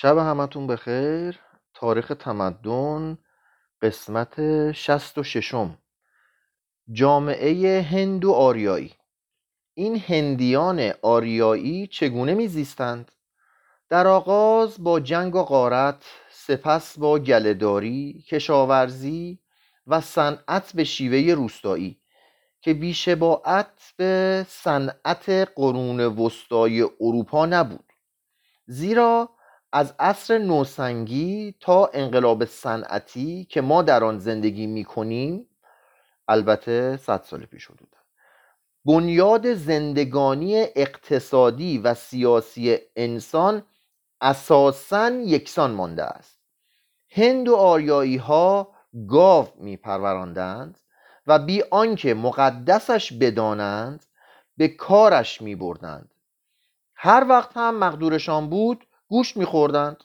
شب همتون بخیر. تاریخ تمدن قسمت شست و ششم. جامعه هندو آریایی. این هندیان آریایی چگونه میزیستند؟ در آغاز با جنگ و غارت سپس با گلهداری کشاورزی و صنعت به شیوه روستایی که بیشباعت به صنعت قرون وسطای اروپا نبود. زیرا از عصر نوسنگی تا انقلاب صنعتی که ما در آن زندگی می کنیم البته صد سال پیش حدود. بنیاد زندگانی اقتصادی و سیاسی انسان اساسا یکسان مانده است. هند و آریایی ها گاو می پروراندند و بی آنکه مقدسش بدانند به کارش می بردند هر وقت هم مقدورشان بود گوشت میخوردند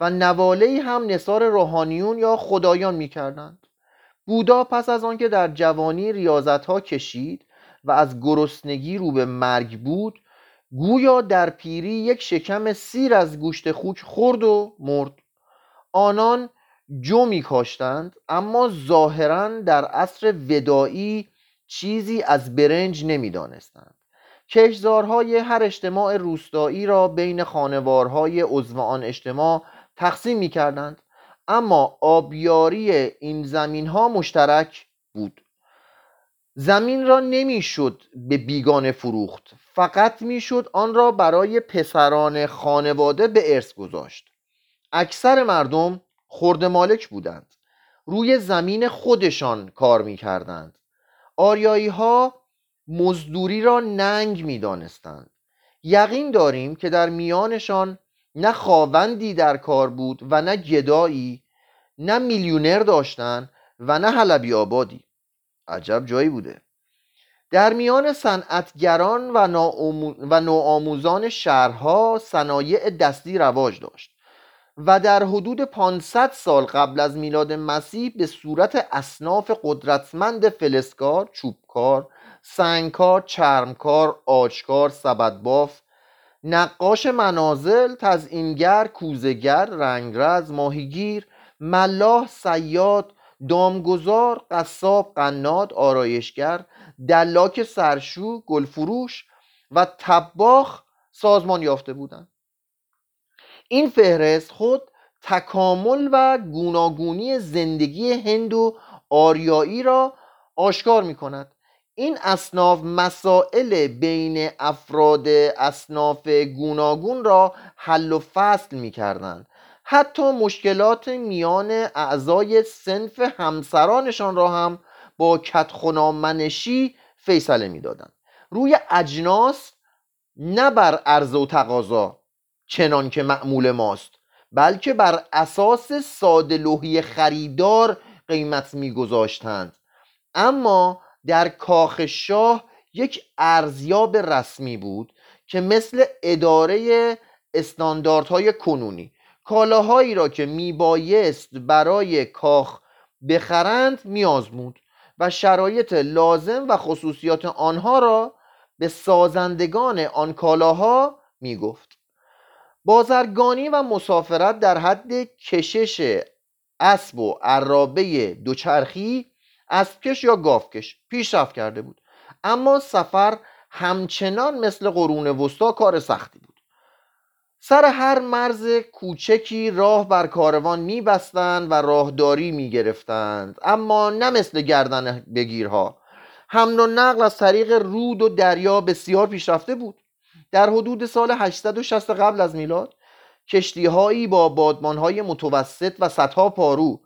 و نواله هم نصار روحانیون یا خدایان می‌کردند. بودا پس از آنکه در جوانی ریاضت ها کشید و از گرسنگی رو به مرگ بود گویا در پیری یک شکم سیر از گوشت خوک خورد و مرد. آنان جو می کاشتند اما ظاهرا در عصر ودایی چیزی از برنج نمی‌دانستند. کشزارهای هر اجتماع روستایی را بین خانوارهای عضو آن اجتماع تقسیم می کردند اما آبیاری این زمین ها مشترک بود. زمین را نمی‌شد به بیگانه فروخت فقط می‌شد آن را برای پسران خانواده به ارث گذاشت. اکثر مردم خرد مالک بودند روی زمین خودشان کار می‌کردند. آریایی ها مزدوری را ننگ می‌دانستند. یقین داریم که در میانشان نه خاوندی در کار بود و نه گدایی نه میلیونر داشتند و نه حلبی آبادی. عجب جایی بوده. در میان صنعتگران و, و نوآموزان شهرها صنایع دستی رواج داشت و در حدود 500 سال قبل از میلاد مسیح به صورت اصناف قدرتمند فلسکار، چوبکار، سنگکار، چرمکار، آجکار، سبدباف نقاش منازل، تزئینگر، کوزگر، رنگرز، ماهیگیر، ملاح، سیاد، دامگذار، قصاب، قناد، آرایشگر، دلاک سرشو، گلفروش و تباخ سازمان یافته بودند. این فهرست خود تکامل و گوناگونی زندگی هند آریایی را آشکار می کند این اصناف مسائل بین افراد اصناف گوناگون را حل و فصل می کردند حتی مشکلات میان اعضای سنف همسرانشان را هم با کتخنامنشی فیصله می‌دادند. روی اجناس نه بر عرضه و تقاضا چنان که معمول ماست بلکه بر اساس ساده خریدار قیمت میگذاشتند. اما در کاخ شاه یک ارزیاب رسمی بود که مثل اداره استانداردهای کنونی. کالاهایی را که میبایست برای کاخ بخرند میازمود و شرایط لازم و خصوصیات آنها را به سازندگان آن کالاها می‌گفت. بازرگانی و مسافرت در حد کشش اسب و عرابه دوچرخی اسبکش یا گاوکش؟ پیشرفت کرده بود. اما سفر همچنان مثل قرون وسطا کار سختی بود. سر هر مرز کوچکی راه بر کاروان میبستند و راهداری می‌گرفتند اما نه مثل گردن بگیرها. حمل و نقل از طریق رود و دریا بسیار پیشرفته بود. در حدود سال 860 قبل از میلاد کشتی هایی با بادمان های متوسط و صدها پارو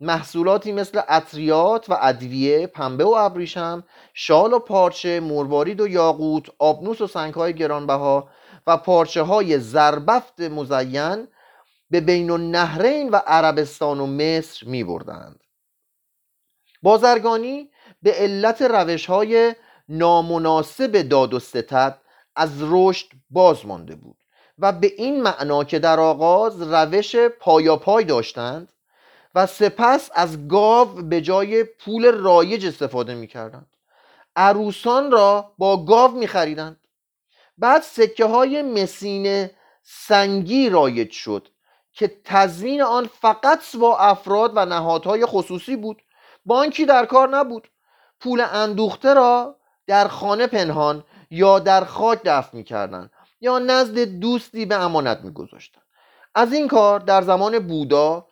محصولاتی مثل اطریات و ادویه پنبه و ابریشم شال و پارچه مروارید و یاقوت آبنوس و سنگهای گرانبها و پارچه های زربفت مزین به بین النهرین و عربستان و مصر می بردند. بازرگانی به علت روش های نامناسب داد و ستد از رشد باز مانده بود و به این معنا که در آغاز روش پایاپای داشتند و سپس از گاو به جای پول رایج استفاده می کردند عروسان را با گاو می خریدند بعد سکه های مسین سنگی رایج شد که تضمین آن فقط با افراد و نهادهای خصوصی بود. بانکی در کار نبود. پول اندوخته را در خانه پنهان یا در خاک دفن می‌کردند یا نزد دوستی به امانت میگذاشتند. از این کار در زمان بودا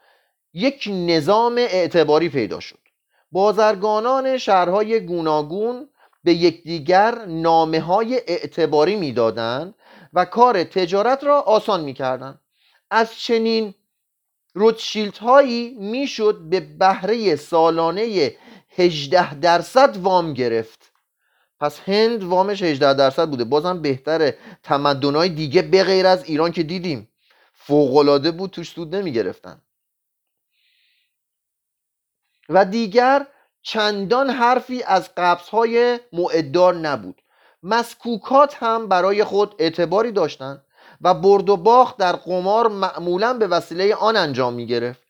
یک نظام اعتباری پیدا شد. بازرگانان شهرهای گوناگون به یکدیگر نامه های اعتباری می‌دادند و کار تجارت را آسان می‌کردند. از چنین روتشیلت هایی می‌شد به بهره سالانه 18 درصد وام گرفت. پس هند وامش 18 درصد بوده. بازم بهتره تمدنهای دیگه به غیر از ایران که دیدیم. فوقالعاده بود توش سود نمی گرفتن و دیگر چندان حرفی از های معدار نبود. مسکوکات هم برای خود اعتباری داشتند و برد و باخت در قمار معمولا به وسیله آن انجام می گرفت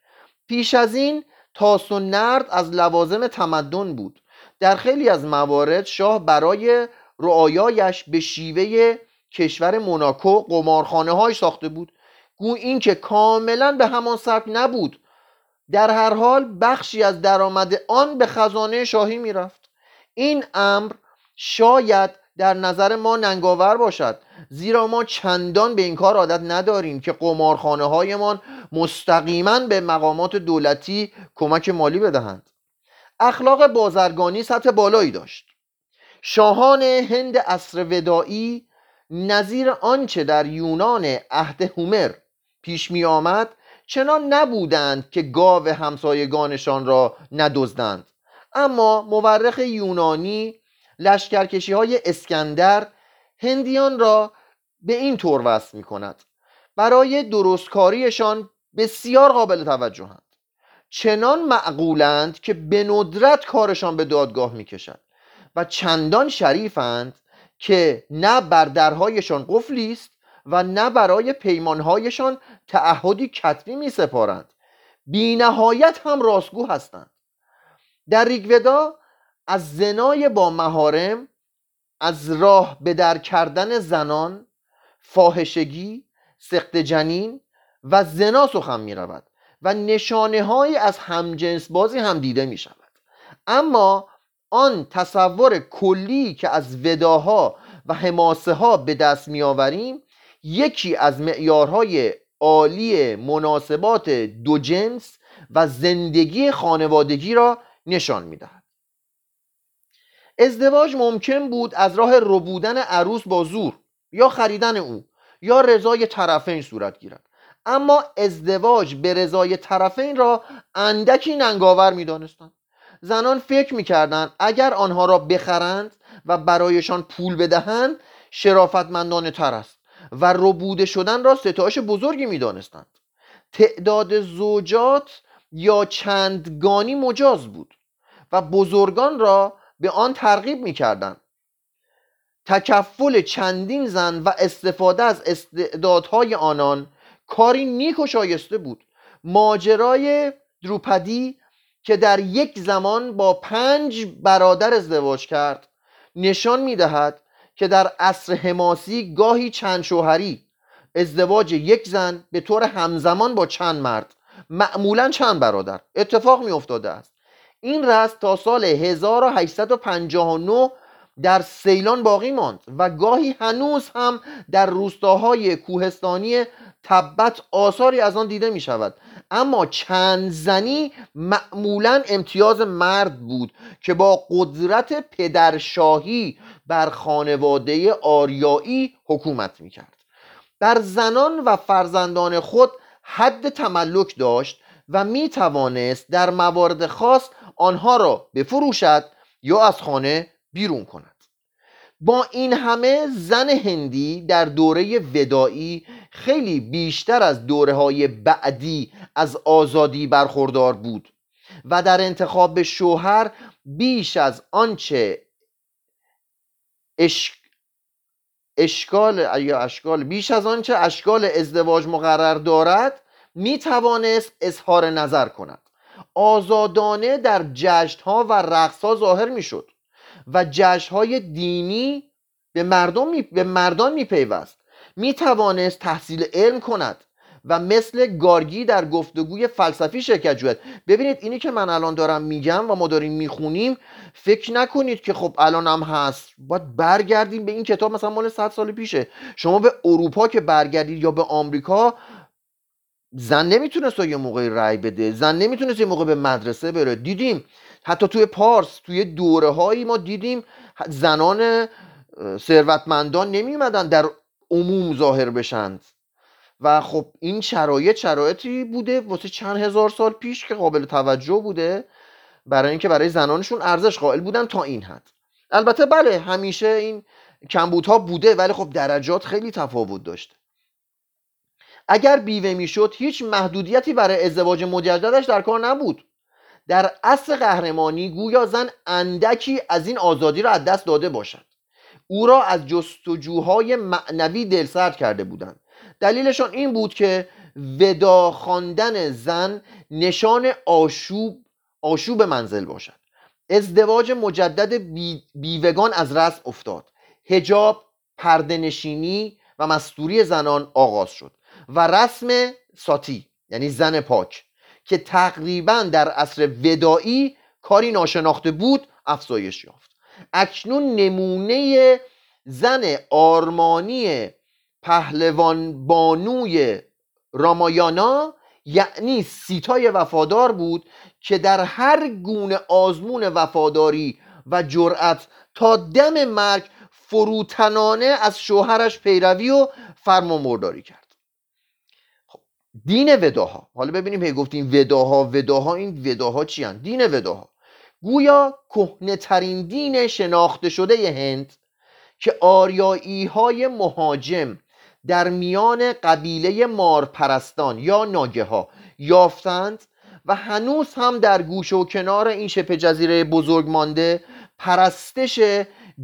پیش از این تاس و نرد از لوازم تمدن بود. در خیلی از موارد شاه برای رعایایش به شیوه کشور موناکو قمارخانه های ساخته بود. گو این که کاملا به همان سبک نبود در هر حال بخشی از درآمد آن به خزانه شاهی می‌رفت. این امر شاید در نظر ما ننگاور باشد زیرا ما چندان به این کار عادت نداریم که قمارخانه هایمان مستقیما به مقامات دولتی کمک مالی بدهند. اخلاق بازرگانی سطح بالایی داشت. شاهان هند عصر ودایی نظیر آنچه در یونان عهد هومر پیش می آمد چنان نبودند که گاو همسایگانشان را ندزدند. اما مورخ یونانی لشکرکشی های اسکندر هندیان را به این طور وصف می کند برای درستکاریشان بسیار قابل توجهند چنان معقولند که به ندرت کارشان به دادگاه می‌کشد و چندان شریفند که نه بر درهایشان قفلی است و نه برای پیمانهایشان تعهدی کتبی می سپارند بی نهایت هم راستگو هستند. در ریگودا از زنای با مهارم از راه به در کردن زنان فاحشگی سخت جنین و زنا سخن می رود و نشانه های از همجنس بازی هم دیده می شود اما آن تصور کلی که از وداها و حماسه ها به دست می آوریم یکی از معیارهای عالی مناسبات دو جنس و زندگی خانوادگی را نشان می دهد. ازدواج ممکن بود از راه ربودن عروس با زور یا خریدن او یا رضای طرفین صورت گیرد. اما ازدواج به رضای طرفین را اندکی ننگاور می‌دانستند. زنان فکر می‌کردند اگر آنها را بخرند و برایشان پول بدهند شرافتمندانه تر است. و ربوده شدن را ستایش بزرگی می‌دانستند. تعداد زوجات یا چندگانی مجاز بود و بزرگان را به آن ترغیب می‌کردند. تکفل چندین زن و استفاده از استعدادهای آنان کاری نیک و شایسته بود. ماجرای دروپدی که در یک زمان با پنج برادر ازدواج کرد نشان می‌دهد که در عصر حماسی گاهی چند شوهری ازدواج یک زن به طور همزمان با چند مرد معمولا چند برادر اتفاق می افتاده است. این رسم تا سال 1859 در سیلان باقی ماند و گاهی هنوز هم در روستاهای کوهستانی تبت آثاری از آن دیده می شود اما چند زنی معمولا امتیاز مرد بود که با قدرت پدرشاهی بر خانواده آریایی حکومت می کرد بر زنان و فرزندان خود حد تملک داشت و می توانست در موارد خاص آنها را بفروشد یا از خانه بیرون کند. با این همه زن هندی در دوره ودایی خیلی بیشتر از دوره های بعدی از آزادی برخوردار بود و در انتخاب شوهر بیش از آنچه اش... اشکال یا اشکال بیش از آنچه اشکال ازدواج مقرر دارد می توانست اظهار نظر کند. آزادانه در جشن ها و رقص ها ظاهر می شد و جشن های دینی به, مردم می... به مردان می پیوست می توانست تحصیل علم کند. و مثل گارگی در گفتگوی فلسفی شرکت جوید. ببینید اینی که من الان دارم میگم و ما داریم می‌خونیم فکر نکنید که خب الان هم هست. باید برگردیم به این کتاب مثلا مال 100 سال پیشه. شما به اروپا که برگردید یا به آمریکا زن نمی‌تونست یه موقعی رأی بده. زن نمی‌تونست یه موقع به مدرسه بره. دیدیم. حتی توی پارس توی دوره هایی ما دیدیم زنان ثروتمندان نمیمدن در عموم ظاهر بشند و خب این شرایط شرایطی بوده واسه چند هزار سال پیش که قابل توجه بوده برای اینکه برای زنانشون ارزش قائل بودن تا این حد. البته بله همیشه این کمبودها بوده ولی خب درجات خیلی تفاوت داشته اگر بیوه می‌شد هیچ محدودیتی برای ازدواج مجددش در کار نبود. در اصل قهرمانی گویا زن اندکی از این آزادی را از دست داده باشد. او را از جستجوهای معنوی دلسرد کرده بودند. دلیلشان این بود که ودا خواندن زن نشان آشوب آشوب منزل باشد. ازدواج مجدد بیوگان از رسم افتاد. هجاب پردنشینی و مستوری زنان آغاز شد و رسم ساتی یعنی زن پاک که تقریبا در عصر ودایی کاری ناشناخته بود افزایش یافت. اکنون نمونه زن آرمانی پهلوان بانوی رامایانا یعنی سیتای وفادار بود که در هر گونه آزمون وفاداری و جرأت تا دم مرگ فروتنانه از شوهرش پیروی و فرمانبرداری کرد. خب دین وداها. حالا ببینیم هی گفتیم وداها وداها این وداها چی هن؟ دین وداها. گویا کهنه ترین دین شناخته شده هند که آریایی های مهاجم در میان قبیله مارپرستان یا ناگه ها یافتند و هنوز هم در گوش و کنار این شبه جزیره بزرگ مانده پرستش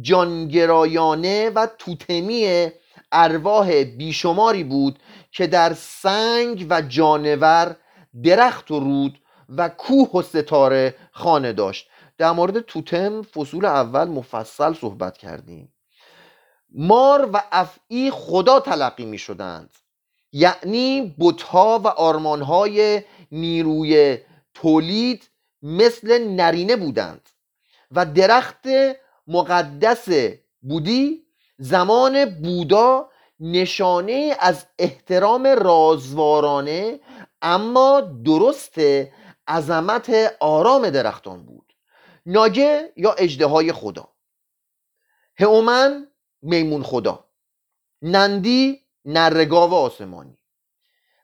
جانگرایانه و توتمی ارواح بیشماری بود که در سنگ و جانور درخت و رود و کوه و ستاره خانه داشت. در مورد توتم فصول اول مفصل صحبت کردیم. مار و افعی خدا تلقی می شدند. یعنی بتها و آرمانهای نیروی تولید مثل نرینه بودند و درخت مقدس بودی زمان بودا نشانه از احترام رازوارانه اما درست عظمت آرام درختان بود. ناگه یا اجده خدا. هومن میمون خدا. نندی نرگاو آسمانی.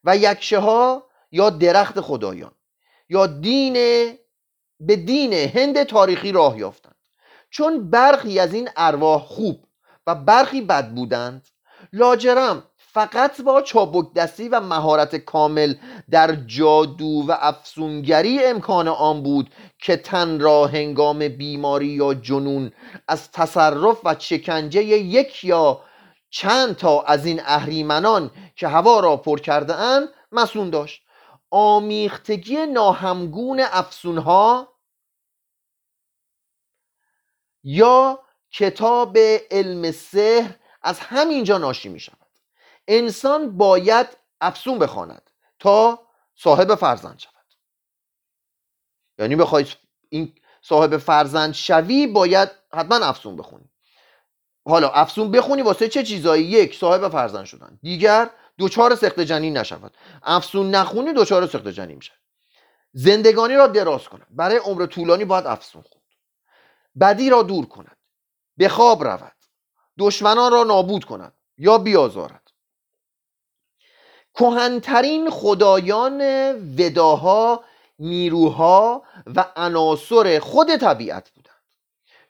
و یکشه ها یا درخت خدایان یا دین به دین هند تاریخی راه یافتند. چون برخی از این ارواح خوب و برخی بد بودند لاجرم فقط با چابک دستی و مهارت کامل در جادو و افسونگری امکان آن بود که تن را هنگام بیماری یا جنون از تصرف و چکنجه یک یا چند تا از این اهریمنان که هوا را پر کرده اند مسون داشت. آمیختگی ناهمگون افسونها یا کتاب علم سحر از همینجا ناشی می شود انسان باید افسون بخواند تا صاحب فرزند شود. یعنی بخوای این صاحب فرزند شوی باید حتما افسون بخونی. حالا افسون بخونی واسه چه چیزایی؟ یک صاحب فرزند شدن. دیگر دوچار سخت جنین نشود. افسون نخونی دوچار سخت جنین میشه. زندگانی را دراز کند. برای عمر طولانی باید افسون خوند بدی را دور کند. به خواب رود. دشمنان را نابود کند یا بیازارد. کهنترین خدایان وداها نیروها و عناصر خود طبیعت بودند.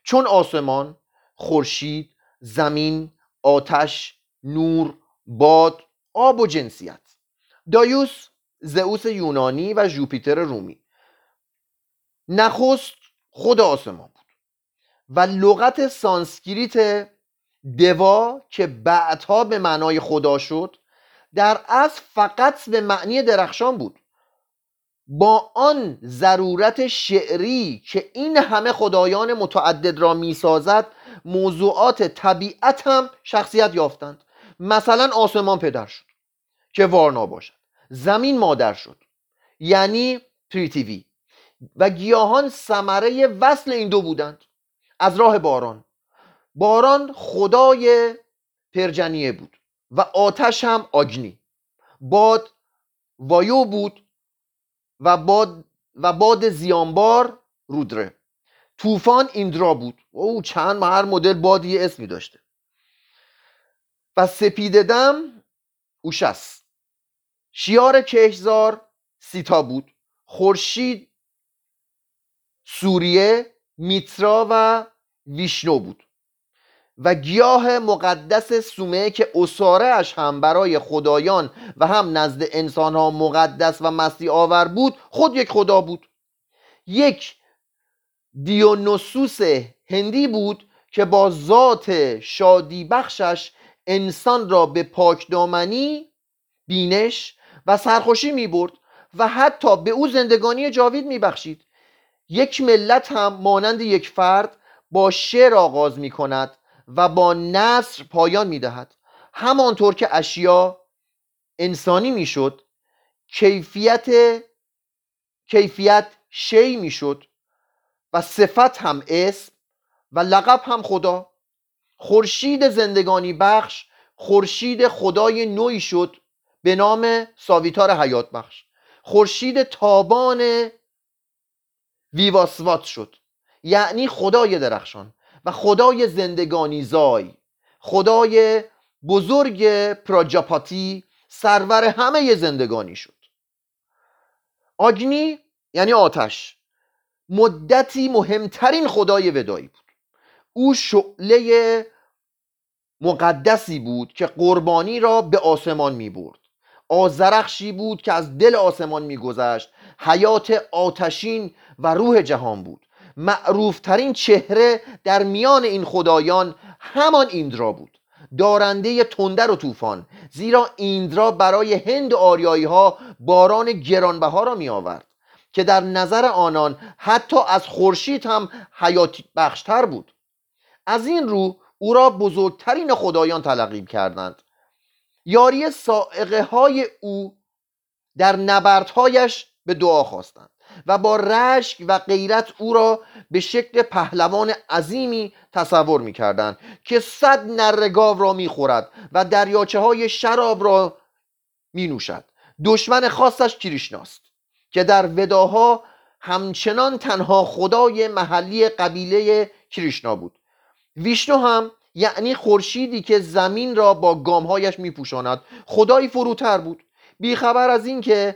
چون آسمان خورشید زمین آتش نور باد آب و جنسیت. دایوس زئوس یونانی و جوپیتر رومی. نخست خود آسمان بود و لغت سانسکریت دوا که بعدها به معنای خدا شد در اصل فقط به معنی درخشان بود. با آن ضرورت شعری که این همه خدایان متعدد را می‌سازد موضوعات طبیعت هم شخصیت یافتند. مثلا آسمان پدر شد که وارنا باشد. زمین مادر شد یعنی پریتیوی. و گیاهان ثمره وصل این دو بودند از راه باران. باران خدای پرجنیه بود. و آتش هم آگنی باد وایو بود و باد و باد زیانبار رودره. طوفان ایندرا بود. او چند هر مدل بادی اسمی داشته. و سپید دم شیار کشزار سیتا بود. خورشید سوریه میترا و ویشنو بود. و گیاه مقدس سومه که اصارهش هم برای خدایان و هم نزد انسان ها مقدس و مسیح آور بود خود یک خدا بود. یک دیونوسوس هندی بود که با ذات شادی بخشش انسان را به پاکدامنی بینش و سرخوشی می برد و حتی به او زندگانی جاوید می بخشید. یک ملت هم مانند یک فرد با شعر آغاز می کند و با نصر پایان می دهد همانطور که اشیا انسانی می شد کیفیت کیفیت شی می شد و صفت هم اسم و لقب هم خدا. خورشید زندگانی بخش خورشید خدای نوعی شد به نام ساویتار حیات بخش. خورشید تابان ویواسوات شد. یعنی خدای درخشان. و خدای زندگانی زای. خدای بزرگ پراجاپاتی سرور همه زندگانی شد. آگنی یعنی آتش مدتی مهمترین خدای ودایی بود. او شعله مقدسی بود که قربانی را به آسمان می برد. آزرخشی بود که از دل آسمان میگذشت حیات آتشین و روح جهان بود. معروفترین چهره در میان این خدایان همان ایندرا بود. دارنده تندر و طوفان زیرا ایندرا برای هند آریایی ها باران گرانبها را می آورد که در نظر آنان حتی از خورشید هم حیات بخشتر بود. از این رو او را بزرگترین خدایان تلقیب کردند. یاری سائقه های او در نبردهایش به دعا خواستند. و با رشک و غیرت او را به شکل پهلوان عظیمی تصور می‌کردند که صد نرگاو را می‌خورد و دریاچه های شراب را می نوشد دشمن خاصش کریشناست که در وداها همچنان تنها خدای محلی قبیله کریشنا بود. ویشنو هم یعنی خورشیدی که زمین را با گامهایش میپوشاند خدایی فروتر بود. بیخبر از اینکه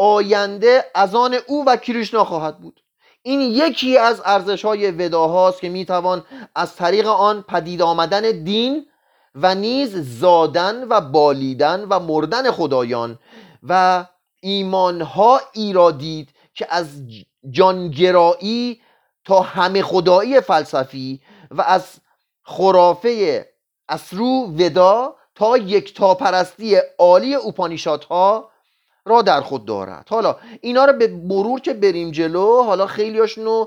آینده از آن او و کریشنا خواهد بود. این یکی از ارزش های وداهاست که می‌توان از طریق آن پدید آمدن دین و نیز زادن و بالیدن و مردن خدایان و ایمانها ایرادید که از جانگرایی تا همه خدایی فلسفی و از خرافه اسرو ودا تا یک پرستی عالی اوپانیشات ها را در خود دارد. حالا اینا رو به مرور که بریم جلو حالا خیلیاشونو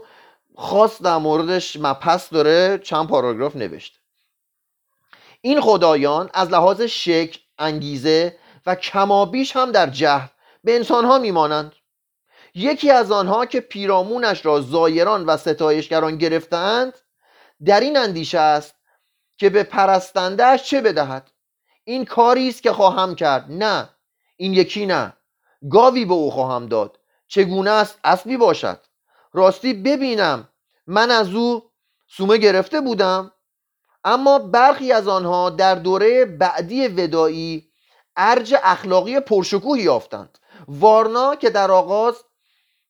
خاص در موردش مپس داره چند پاراگراف نوشته. این خدایان از لحاظ شکل انگیزه و کمابیش هم در جهل به انسانها میمانند. یکی از آنها که پیرامونش را زایران و ستایشگران گرفتند در این اندیشه است که به پرستندهش چه بدهد؟ این کاری است که خواهم کرد. نه این یکی نه. گاوی به او خواهم داد. چگونه است؟ اسبی باشد. راستی ببینم. من از او سومه گرفته بودم. اما برخی از آنها در دوره بعدی ودایی ارج اخلاقی پرشکوهی یافتند. وارنا که در آغاز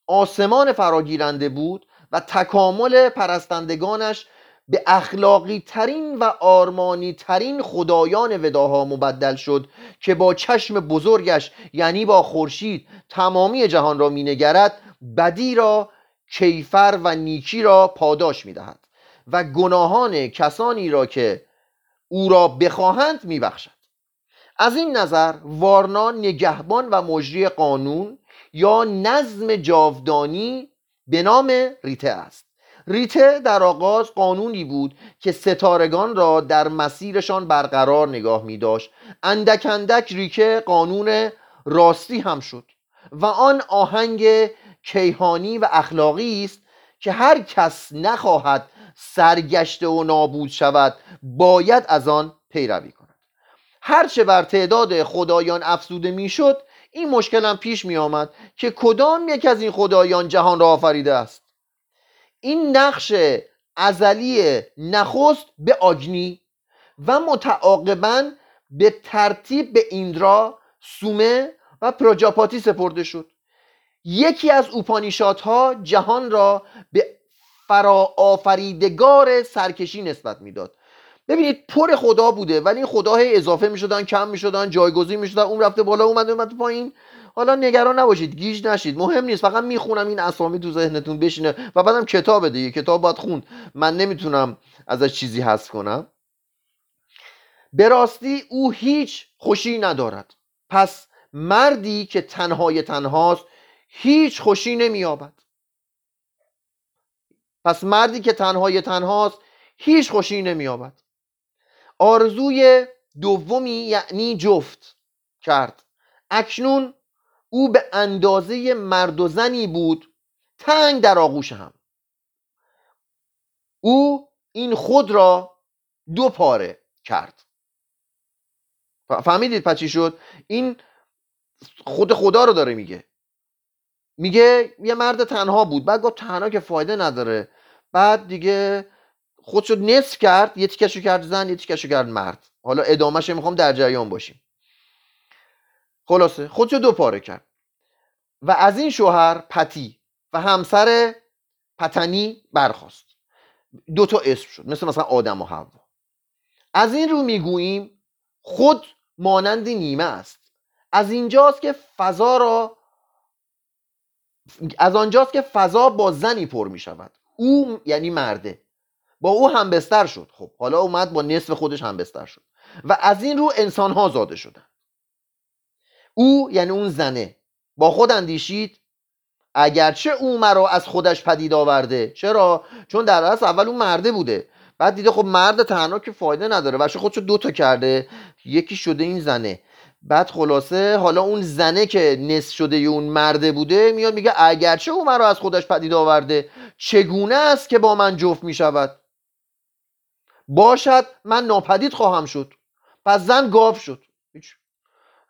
آسمان فراگیرنده بود و تکامل پرستندگانش به اخلاقی ترین و آرمانی ترین خدایان وداها مبدل شد که با چشم بزرگش یعنی با خورشید تمامی جهان را مینگرد بدی را کیفر و نیکی را پاداش می‌دهد و گناهان کسانی را که او را بخواهند میبخشد. از این نظر وارنا نگهبان و مجری قانون یا نظم جاودانی به نام ریته است. ریته در آغاز قانونی بود که ستارگان را در مسیرشان برقرار نگاه می داشت اندک اندک ریکه قانون راستی هم شد و آن آهنگ کیهانی و اخلاقی است که هر کس نخواهد سرگشته و نابود شود باید از آن پیروی کند. هرچه بر تعداد خدایان افزوده می‌شد این مشکل هم پیش می آمد که کدام یک از این خدایان جهان را آفریده است. این نقش ازلی نخست به آگنی و متعاقبا به ترتیب به ایندرا سومه و پروجاپاتی سپرده شد. یکی از اوپانیشات جهان را به فراآفریدگار سرکشی نسبت می‌داد. ببینید پر خدا بوده ولی خدا اضافه می‌شدن کم می‌شدن جایگزین می‌شدن اون رفته بالا اومده اومده پایین. حالا نگران نباشید گیج نشید. مهم نیست فقط می‌خونم این اسامی تو ذهنتون بشینه و بعدم کتاب دیگه. کتاب باید خوند من نمی‌تونم ازش چیزی حذف کنم. به راستی او هیچ خوشی ندارد. پس مردی که تنهای تنهاست هیچ خوشی نمییابد. پس مردی که تنهای تنهاست هیچ خوشی نمییابد. آرزوی دومی یعنی جفت کرد. اکنون او به اندازه مرد و زنی بود تنگ در آغوش هم. او این خود را دو پاره کرد. فهمیدید پس چی شد؟ این خود خدا رو داره میگه. میگه یه مرد تنها بود. بعد گفت تنها که فایده نداره. بعد دیگه خودشو نصف کرد یه تیکشو کرد زن یه تیکشو کرد مرد. حالا ادامهش می‌خوام در جریان باشیم. خلاصه خودشو دو پاره کرد. و از این شوهر پتی و همسر پتنی برخواست دو تا اسم شد مثل مثلا آدم و حوا. از این رو می‌گوییم خود مانند نیمه است. از اینجاست که فضا را از آنجاست که فضا با زنی پر می شود او یعنی مرده. با او همبستر شد. خب حالا اومد با نصف خودش همبستر شد. و از این رو انسان ها زاده شدن. او یعنی اون زنه. با خود اندیشید؟ اگرچه او مرا از خودش پدید آورده. چرا؟ چون در اصل اول اون مرده بوده. بعد دیده خب مرد تنها که فایده نداره. و خودشو دوتا کرده. یکی شده این زنه. بعد خلاصه حالا اون زنه که نصف شده اون مرده بوده میاد میگه اگرچه او مرا از خودش پدید آورده چگونه است که با من جفت می‌شود؟ باشد من ناپدید خواهم شد. پس زن گاف شد.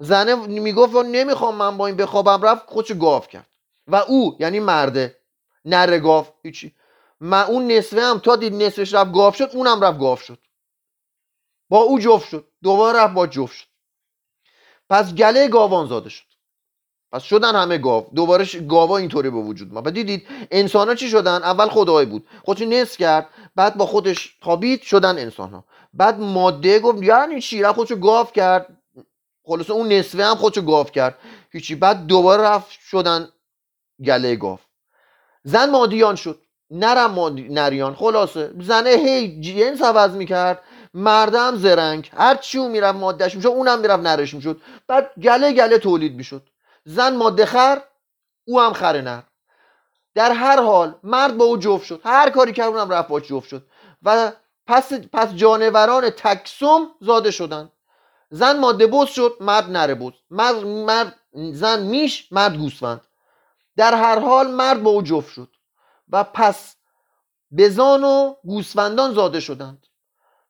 زنه می‌گفت نمی‌خوام من با این بخوابم رفت خودش گاف کرد. و او یعنی مرده نره گاف هیچی. من اون نصفه هم تا دید نصفش رفت گاف شد اونم رفت گاف شد. با او جفت شد دوباره رفت با جفت شد. پس گله گاوان زاده شد. پس شدن همه گاو دوباره گاوا اینطوری به وجود ما و دیدید انسان ها چی شدن؟ اول خدای بود. خودش نصف کرد بعد با خودش خوابید شدن انسان ها بعد ماده گفت یعنی چی؟ رفت خودشو گاو کرد. خلاصه اون نصفه هم خودشو گاو کرد. هیچی. بعد دوباره رفت شدن گله گاو. زن مادیان شد. نرم مادی... نریان. خلاصه. زنه هی جنس عوض می‌کرد. مردم زرنگ. هر چی اون می‌رفت مادهش می‌شد اونم می‌رفت نرش می‌شد بعد گله گله تولید می‌شد. زن ماده خر او هم خر نر. در هر حال مرد با او جفت شد. هر کاری کرد اونم رفت با جفت شد. و پس پس جانوران تکسم زاده شدند. زن ماده بوز شد مرد نره بوز مرد, مرد زن میش مرد گوسفند. در هر حال مرد با او جفت شد. و پس بزان و گوسفندان زاده شدند.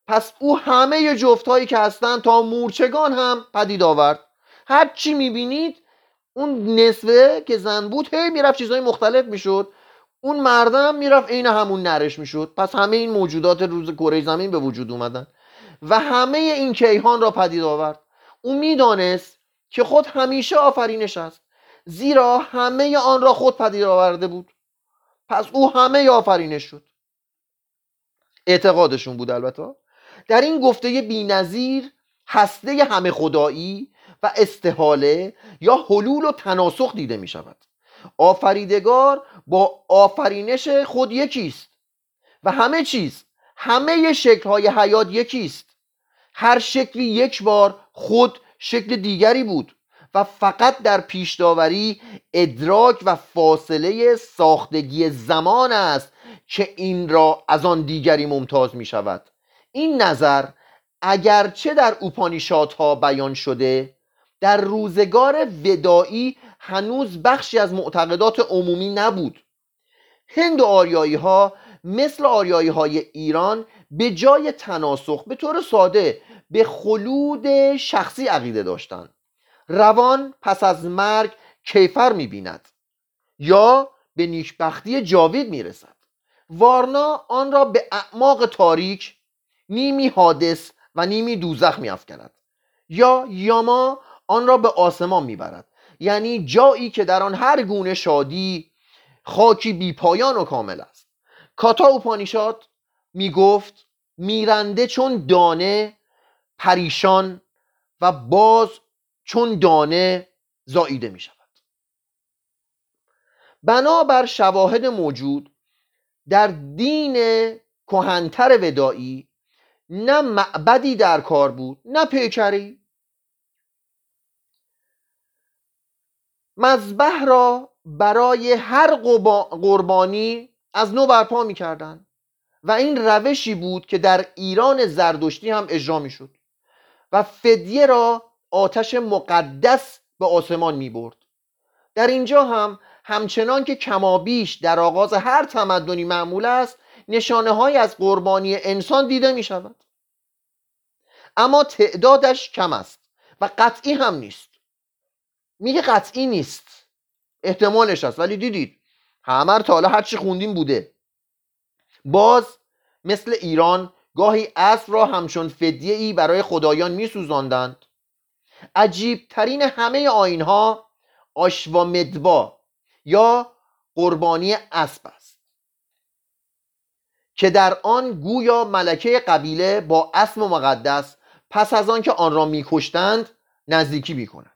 پس او همه جفت هایی که هستند تا مورچگان هم پدید آورد. هر چی می‌بینید اون نصفه که زن بود هی می‌رفت چیزهای مختلف می‌شد. اون مردم می‌رفت عین همون نرش می‌شد. پس همه این موجودات روز کره زمین به وجود اومدن. و همه این کیهان را پدید آورد. او می‌دانست که خود همیشه آفرینش است زیرا همه آن را خود پدید آورده بود. پس او همه آفرینش شد. اعتقادشون بود البته. در این گفته بینظیر هسته همه خدایی و استحاله یا حلول و تناسخ دیده می شود آفریدگار با آفرینش خود یکیست و همه چیز همه شکل های حیات یکیست. هر شکلی یک بار خود شکل دیگری بود و فقط در پیش داوری ادراک و فاصله ساختگی زمان است که این را از آن دیگری ممتاز می شود این نظر اگرچه در اوپانیشات ها بیان شده در روزگار ودایی هنوز بخشی از معتقدات عمومی نبود. هند و آریایی ها مثل آریایی های ایران به جای تناسخ به طور ساده به خلود شخصی عقیده داشتند روان پس از مرگ کیفر می‌بیند یا به نیکبختی جاوید می‌رسد. وارنا آن را به اعماق تاریک نیمی حادث و نیمی دوزخ میافکند یا یاما آن را به آسمان می‌برد. یعنی جایی که در آن هر گونه شادی خاکی بی پایان و کامل است. کاتا اوپانیشاد می‌گفت میرنده چون دانه پریشان و باز چون دانه زاییده می شود بنابر شواهد موجود در دین کهنتر ودایی نه معبدی در کار بود نه پیکری. مذبح را برای هر قربانی از نو برپا می‌کردند. و این روشی بود که در ایران زردشتی هم اجرا می‌شد و فدیه را آتش مقدس به آسمان می برد در اینجا هم همچنان که کمابیش در آغاز هر تمدنی معمول است نشانه های از قربانی انسان دیده می شود اما تعدادش کم است و قطعی هم نیست. میگه قطعی نیست. احتمالش هست ولی دیدید همه تا حالا هرچی خوندیم بوده. باز مثل ایران گاهی اصل را همچون فدیه ای برای خدایان میسوزاندند. عجیب ترین همه آین ها آشوامدوا یا قربانی اسب است که در آن گویا ملکه قبیله با اسب مقدس پس از آن که آن را میکشتند نزدیکی می‌کند.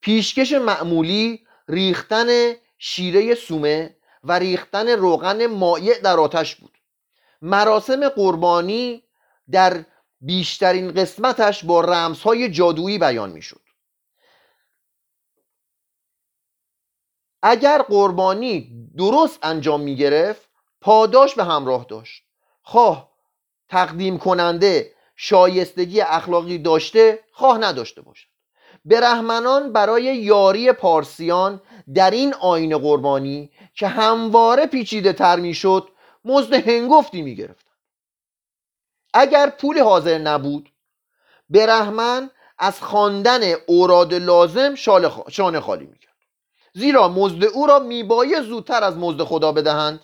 پیشکش معمولی ریختن شیره سومه و ریختن روغن مایع در آتش بود. مراسم قربانی در بیشترین قسمتش با رمزهای جادویی بیان می‌شد. اگر قربانی درست انجام می گرفت پاداش به همراه داشت. خواه تقدیم کننده شایستگی اخلاقی داشته خواه نداشته باشد. برهمنان برای یاری پارسیان در این آین قربانی که همواره پیچیده تر می شد مزد هنگفتی می گرفت اگر پول حاضر نبود برهمن از خواندن اوراد لازم شانه خالی می‌کرد. زیرا مزد او را میبایه زودتر از مزد خدا بدهند.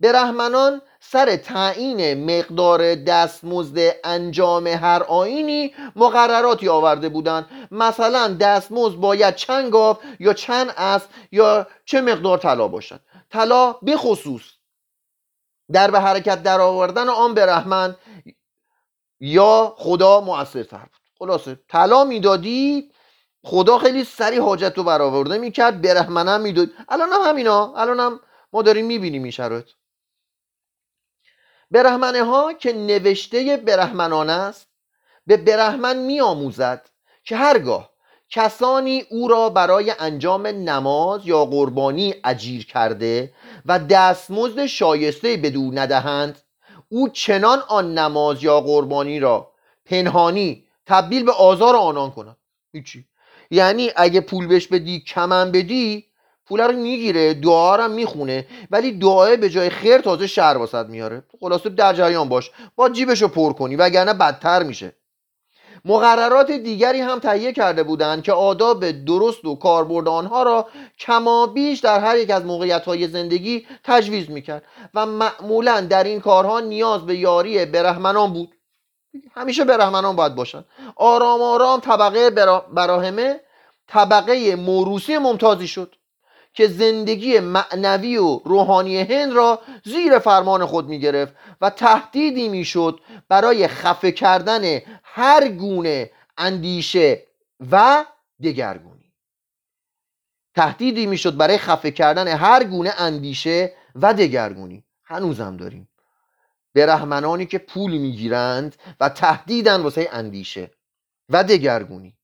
برهمنان سر تعیین مقدار دستمزد انجام هر آینی مقرراتی آورده بودند. مثلا دستمزد باید چند گاو یا چند اسب یا چه مقدار طلا باشد؟ طلا به خصوص در به حرکت در آوردن آن برهمن یا خدا موثرتر بود. خلاصه طلا می‌دادی خدا خیلی سری حاجت رو برآورده می‌کرد برهمنم می‌داد. الان هم همینا الان هم ما داریم می‌بینیم این شرایط. برهمنه ها که نوشته برهمنان است به برهمن میآموزد که هرگاه کسانی او را برای انجام نماز یا قربانی اجیر کرده و دستمزد شایسته بدو ندهند او چنان آن نماز یا قربانی را پنهانی تبدیل به آزار آنان کند. هیچی. یعنی اگه پول بهش بدی کمن بدی پول رو می‌گیره دعا رو می‌خونه ولی دعای به جای خیر تازه شر واسط میاره. خلاصه در جریان باش. با جیبش رو پر کنی وگرنه بدتر میشه. مقررات دیگری هم تهیه کرده بودند که آداب درست و کاربرد آنها را کما بیش در هر یک از موقعیت های زندگی تجویز می‌کرد و معمولا در این کارها نیاز به یاری برهمنان بود. همیشه برهمنان باید باشن. آرام آرام طبقه براهمه طبقه موروسی ممتازی شد. که زندگی معنوی و روحانی هند را زیر فرمان خود می گرفت و تهدیدی می شد برای خفه کردن هر گونه اندیشه و دگرگونی. تهدیدی می شد برای خفه کردن هر گونه اندیشه و دگرگونی. هنوزم داریم. برهمنانی که پول می‌گیرند و تهدیدن واسه اندیشه و دگرگونی.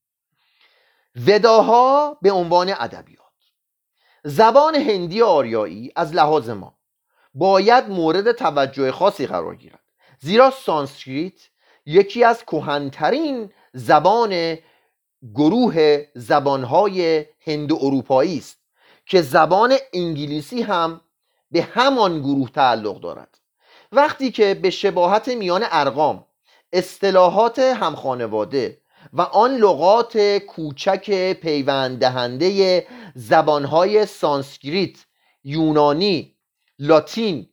وداها به عنوان ادبیات. زبان هندی آریایی از لحاظ ما باید مورد توجه خاصی قرار گیرد. زیرا سانسکریت یکی از کهنترین زبان گروه زبانهای هندو اروپایی است که زبان انگلیسی هم به همان گروه تعلق دارد. وقتی که به شباهت میان ارقام اصطلاحات همخانواده و آن لغات کوچک پیوند دهنده زبانهای سانسکریت یونانی لاتین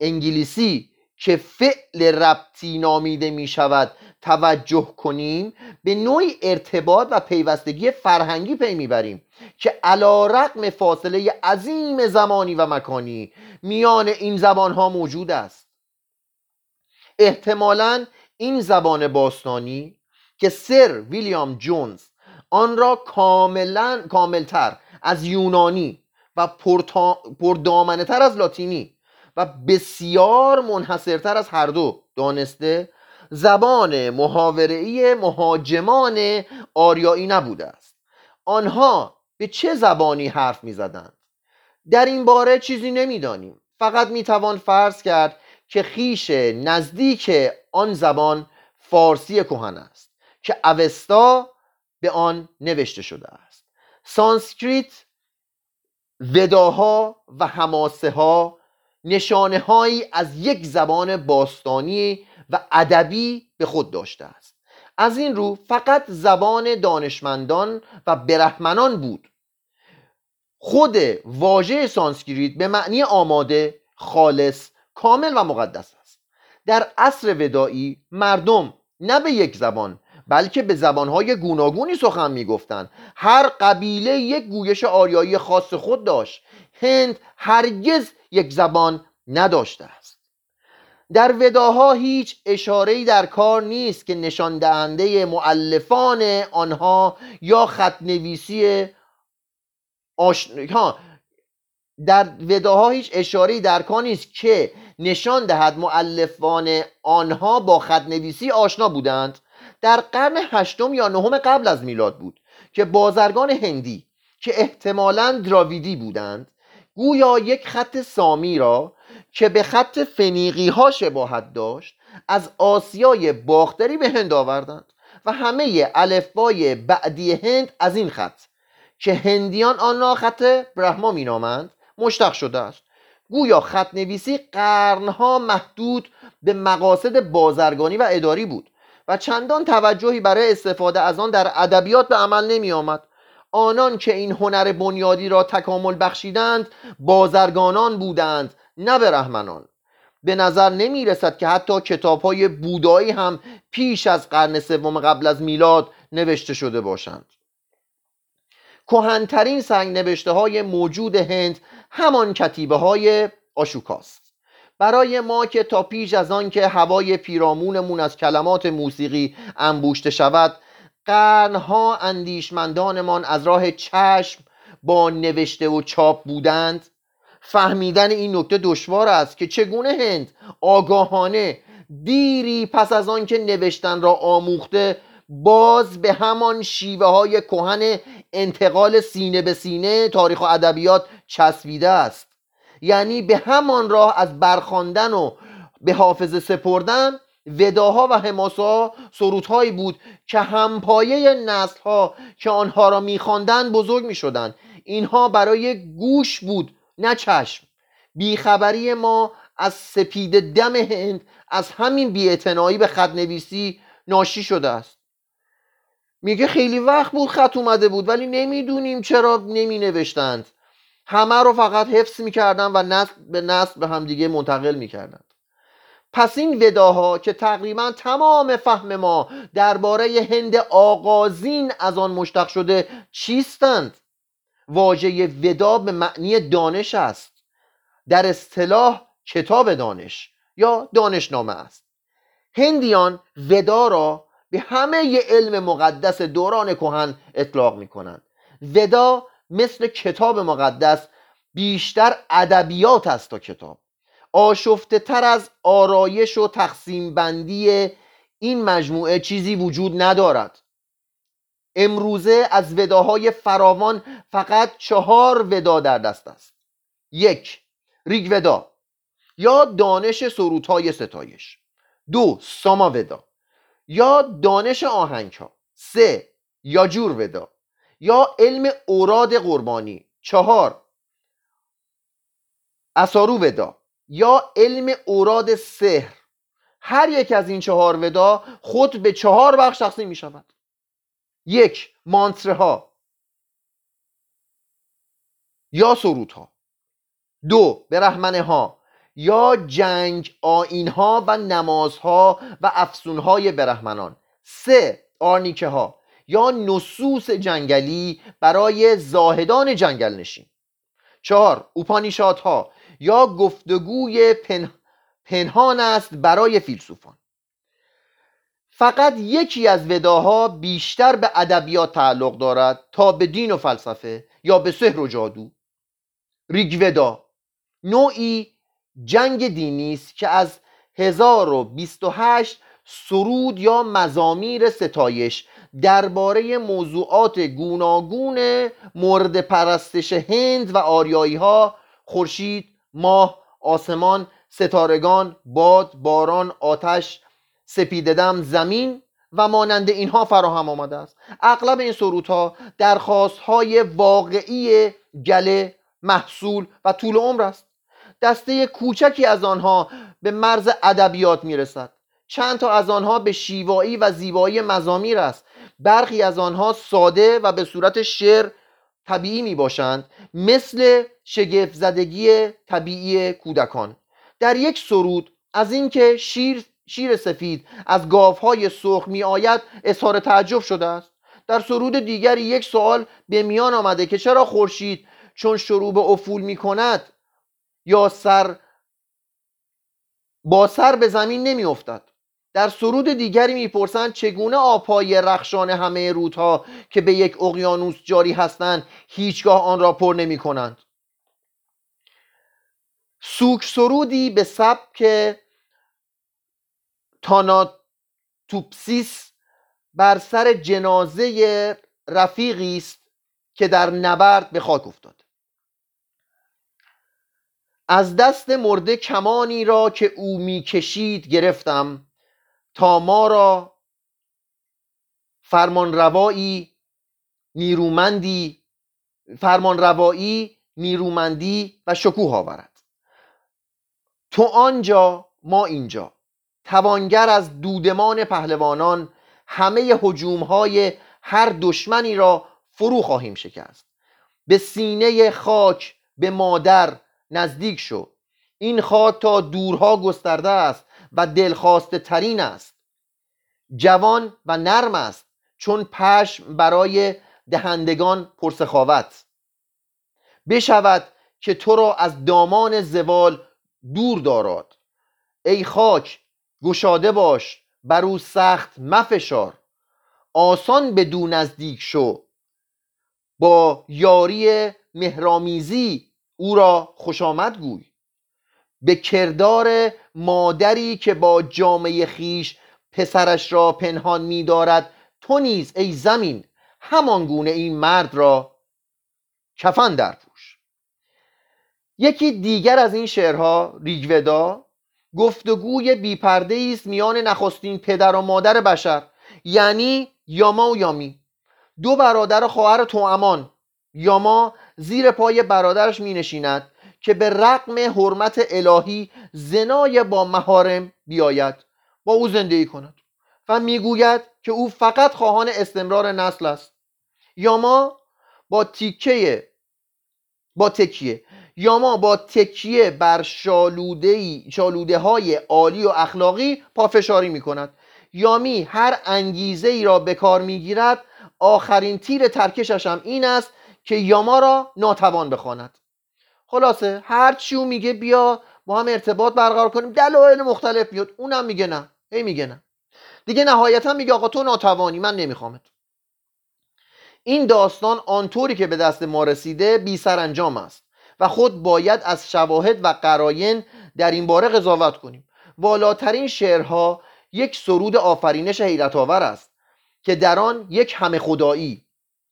انگلیسی که فعل ربطی نامیده می شود توجه کنیم به نوعی ارتباط و پیوستگی فرهنگی پی می‌بریم که علی‌رغم فاصله عظیم زمانی و مکانی میان این زبان ها موجود است. احتمالا این زبان باستانی که سر ویلیام جونز آن را کاملا کاملتر از یونانی و پردامنه تر از لاتینی و بسیار منحصرتر از هر دو دانسته زبان محاوره‌ای مهاجمان آریایی نبوده است. آنها به چه زبانی حرف می‌زدند؟ در این باره چیزی نمی‌دانیم. فقط می‌توان فرض کرد که خیش نزدیک آن زبان فارسی کهن است که اوستا به آن نوشته شده است. سانسکریت وداها و هماسه ها نشانه هایی از یک زبان باستانی و ادبی به خود داشته است. از این رو فقط زبان دانشمندان و برهمنان بود. خود واژه سانسکریت به معنی آماده خالص کامل و مقدس است. در عصر ودایی مردم نه به یک زبان بلکه به زبانهای گوناگونی سخن می‌گفتند هر قبیله یک گویش آریایی خاص خود داشت. هند هرگز یک زبان نداشته است. در وداها هیچ اشاره‌ای در کار نیست که نشان دهنده مؤلفان آنها یا خط نویسی ها در وداها هیچ اشاره‌ای در کار نیست که نشان دهد مؤلفان آنها با خط نویسی آشنا بودند. در قرن هشتم یا نهم قبل از میلاد بود که بازرگان هندی که احتمالا دراویدی بودند گویا یک خط سامی را که به خط فنیقی ها شباهت داشت از آسیای باختری به هند آوردند و همه الفبای بعدی هند از این خط که هندیان آن را خط برهما مینامند مشتق شده است. گویا خط نویسی قرنها محدود به مقاصد بازرگانی و اداری بود. و چندان توجهی برای استفاده از آن در ادبیات به عمل نمی آمد آنان که این هنر بنیادی را تکامل بخشیدند بازرگانان بودند نه برهمنان به نظر نمی رسد که حتی کتاب های بودایی هم پیش از قرن سوم قبل از میلاد نوشته شده باشند. کهنترین سنگ نوشته های موجود هند همان کتیبه های آشوکاست. برای ما که تا پیش از آن که هوای پیرامونمون از کلمات موسیقی انبوشته شود قرنها اندیشمندانمان از راه چشم با نوشته و چاپ بودند. فهمیدن این نکته دشوار است که چگونه هند آگاهانه دیری پس از آن که نوشتن را آموخته باز به همان شیوه های کهن انتقال سینه به سینه تاریخ و ادبیات چسبیده است. یعنی به همان راه از برخواندن و به حافظه سپردن وداها و حماسا سرودهایی بود که همپایه نسل ها که آنها را میخواندند بزرگ می‌شدند. اینها برای گوش بود نه چشم. بیخبری ما از سپید دم هند از همین بیاعتنایی به خط نویسی ناشی شده است. میگه خیلی وقت بود خط اومده بود ولی نمی‌دونیم چرا نمی نوشتند همه رو فقط حفظ می‌کردن و نسل به نسل به همدیگه منتقل می‌کردند پس این وداها که تقریبا تمام فهم ما درباره هند آغازین از آن مشتق شده چیستند؟ واژه ودا به معنی دانش است. در اصطلاح کتاب دانش یا دانشنامه است. هندیان ودا را به همه علم مقدس دوران کهن اطلاق می کنند ودا مثل کتاب مقدس بیشتر ادبیات است تا کتاب. آشفته تر از آرایش و تقسیم بندی این مجموعه چیزی وجود ندارد. امروزه از وداهای فراوان فقط چهار ودا در دست است. یک ریگ ودا یا دانش سرودهای ستایش. دو ساما ودا یا دانش آهنگ ها سه یا جور ودا یا علم اوراد قربانی. چهار. اسارو ودا. یا علم اوراد سحر. هر یک از این چهار ودا خود به چهار بخش تقسیم می شود. یک مانتره ها یا سرودها. دو برهمنه ها یا جنگ آین ها و نمازها و افسون های برهمنان. سه آرنیکه ها یا نصوص جنگلی برای زاهدان جنگل نشین چهار اوپانیشات ها یا گفتگوی پنهان است برای فیلسوفان. فقط یکی از وداها بیشتر به ادبیات تعلق دارد تا به دین و فلسفه یا به سحر و جادو. ریگودا نوعی جنگ دینی است که از 1028 سرود یا مزامیر ستایش درباره موضوعات گوناگون مورد پرستش هند و آریایی ها خورشید ماه آسمان ستارگان باد باران آتش سپیددم زمین و مانند اینها فراهم آمده است. اغلب این سرودها درخواست های واقعی گله محصول و طول عمر است. دسته کوچکی از آنها به مرز ادبیات می‌رسد. چند تا از آنها به شیوایی و زیبایی مزامیر است. برخی از آنها ساده و به صورت شعر طبیعی می باشند مثل شگفت زدگی طبیعی کودکان. در یک سرود از اینکه شیر شیر سفید از گاوهای سرخ می آید اظهار تعجب شده است. در سرود دیگری یک سوال به میان آمده که چرا خورشید چون شروع به افول می کند یا سر با سر به زمین نمی افتد در سرود دیگری می‌پرسند چگونه آبهای رخشان همه رودها که به یک اقیانوس جاری هستند هیچگاه آن را پر نمی کنند سوک سرودی به سبک تاناتوپسیس بر سر جنازه رفیقی است که در نبرد به خاک افتاد. از دست مرده کمانی را که او می‌کشید گرفتم. تا ما را فرمانروایی نیرومندی فرمانروایی نیرومندی و شکوه آورد. تو آنجا ما اینجا. توانگر از دودمان پهلوانان همه های هر دشمنی را فرو خواهیم شکست. به سینه خاک به مادر نزدیک شو. این خاک تا دورها گسترده است. و دلخواسته ترین است. جوان و نرم است چون پشم برای دهندگان پرسخاوت. بشود که تو را از دامان زوال دور دارد ای خاک گشاده باش بر او سخت مفشار. آسان به دو نزدیک شو. با یاری مهرامیزی او را خوش آمد گوی. به کردار مادری که با جامعه خیش پسرش را پنهان می دارد تو نیز ای زمین همان گونه این مرد را کفن در پوش یکی دیگر از این شعرها ریگودا گفتگوی بیپرده است میان نخستین پدر و مادر بشر یعنی یاما و یامی. دو برادر خواهر توامان یاما زیر پای برادرش می نشیند که به رقم حرمت الهی زنای با مهارم بیاید با او زندگی کند و می‌گوید که او فقط خواهان استمرار نسل است. یاما با تیکه با تکیه. یاما با تکیه بر شالوده های عالی و اخلاقی پافشاری می کند یامی هر انگیزه ای را به کار می گیرد آخرین تیر ترکشش هم این است که یاما را ناتوان بخواند. خلاصه هر چی او میگه بیا با هم ارتباط برقرار کنیم. دلایل مختلف بیاد. اونم میگه نه. هی میگه نه. دیگه نهایتا میگه آقا تو ناتوانی من نمیخوامت. این داستان آنطوری که به دست ما رسیده بی انجام است و خود باید از شواهد و قراین در این باره قضاوت کنیم. والاترین شعرها یک سرود آفرینش حیرت آور است که در آن یک همه خدایی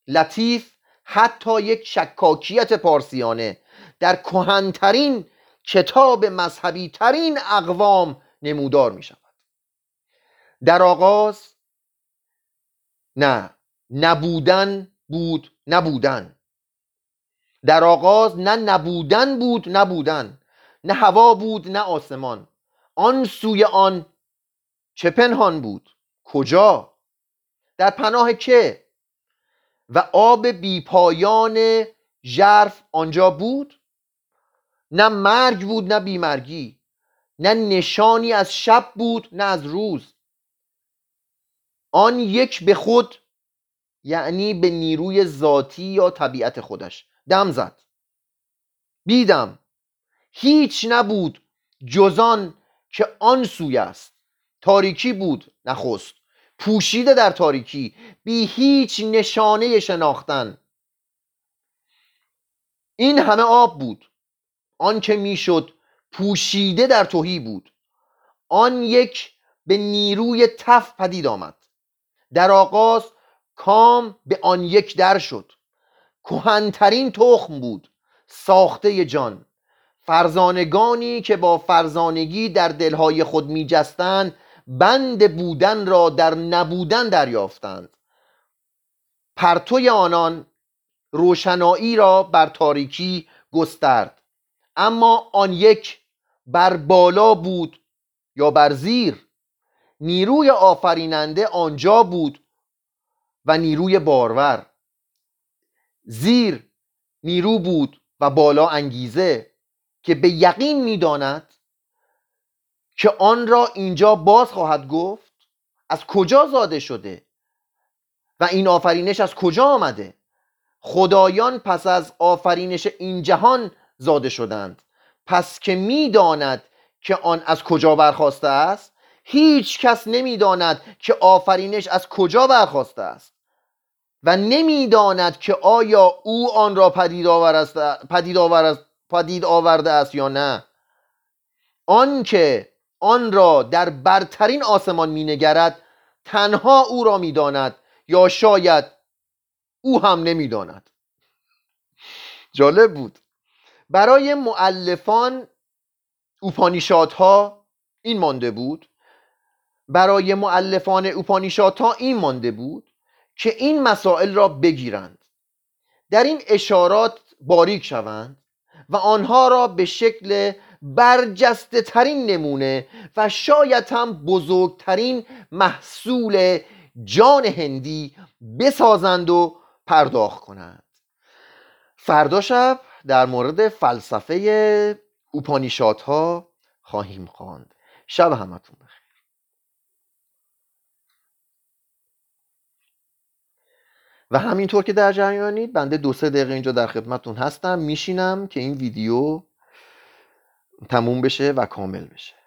لطیف حتی یک شکاکیت پارسیانه در کهنترین کتاب مذهبی ترین اقوام نمودار می شود در آغاز نه نبودن بود نبودن. در آغاز نه نبودن بود نبودن. نه هوا بود نه آسمان. آن سوی آن چه پنهان بود؟ کجا؟ در پناه که؟ و آب بیپایان ژرف آنجا بود؟ نه مرگ بود نه بیمرگی نه نشانی از شب بود نه از روز. آن یک به خود یعنی به نیروی ذاتی یا طبیعت خودش. دم زد. بیدم. هیچ نبود جزان که آن سوی است. تاریکی بود نخست. پوشیده در تاریکی. بی هیچ نشانه شناختن. این همه آب بود. آن که می‌شد پوشیده در توهی بود. آن یک به نیروی تف پدید آمد. در آغاز کام به آن یک در شد. کهنترین تخم بود ساخته جان. فرزانگانی که با فرزانگی در دلهای خود میجستند بند بودن را در نبودن دریافتند. پرتوی آنان روشنایی را بر تاریکی گسترد. اما آن یک بر بالا بود یا بر زیر نیروی آفریننده آنجا بود و نیروی بارور. زیر نیرو بود و بالا انگیزه که به یقین می‌داند که آن را اینجا باز خواهد گفت از کجا زاده شده و این آفرینش از کجا آمده؟ خدایان پس از آفرینش این جهان زاده شدند. پس که می‌داند که آن از کجا برخواسته است هیچ کس نمی‌داند که آفرینش از کجا برخواسته است. و نمی‌داند که آیا او آن را پدید, پدید, پدید آورده است یا نه. آنکه آن را در برترین آسمان مینگرد تنها او را می‌داند یا شاید او هم نمی‌داند. جالب بود. برای معلفان اوپانیشادها این مانده بود. برای معلفان اوپانیشادها این مانده بود که این مسائل را بگیرند. در این اشارات باریک شوند و آنها را به شکل برجسته ترین نمونه و شاید هم بزرگترین محصول جان هندی بسازند و پرداخت کنند. فردا شب در مورد فلسفه اوپانیشات ها خواهیم خواند. شب همتون بخیر. و همینطور که در جریانید بنده دو سه دقیقه اینجا در خدمتون هستم. میشینم که این ویدیو تموم بشه و کامل بشه.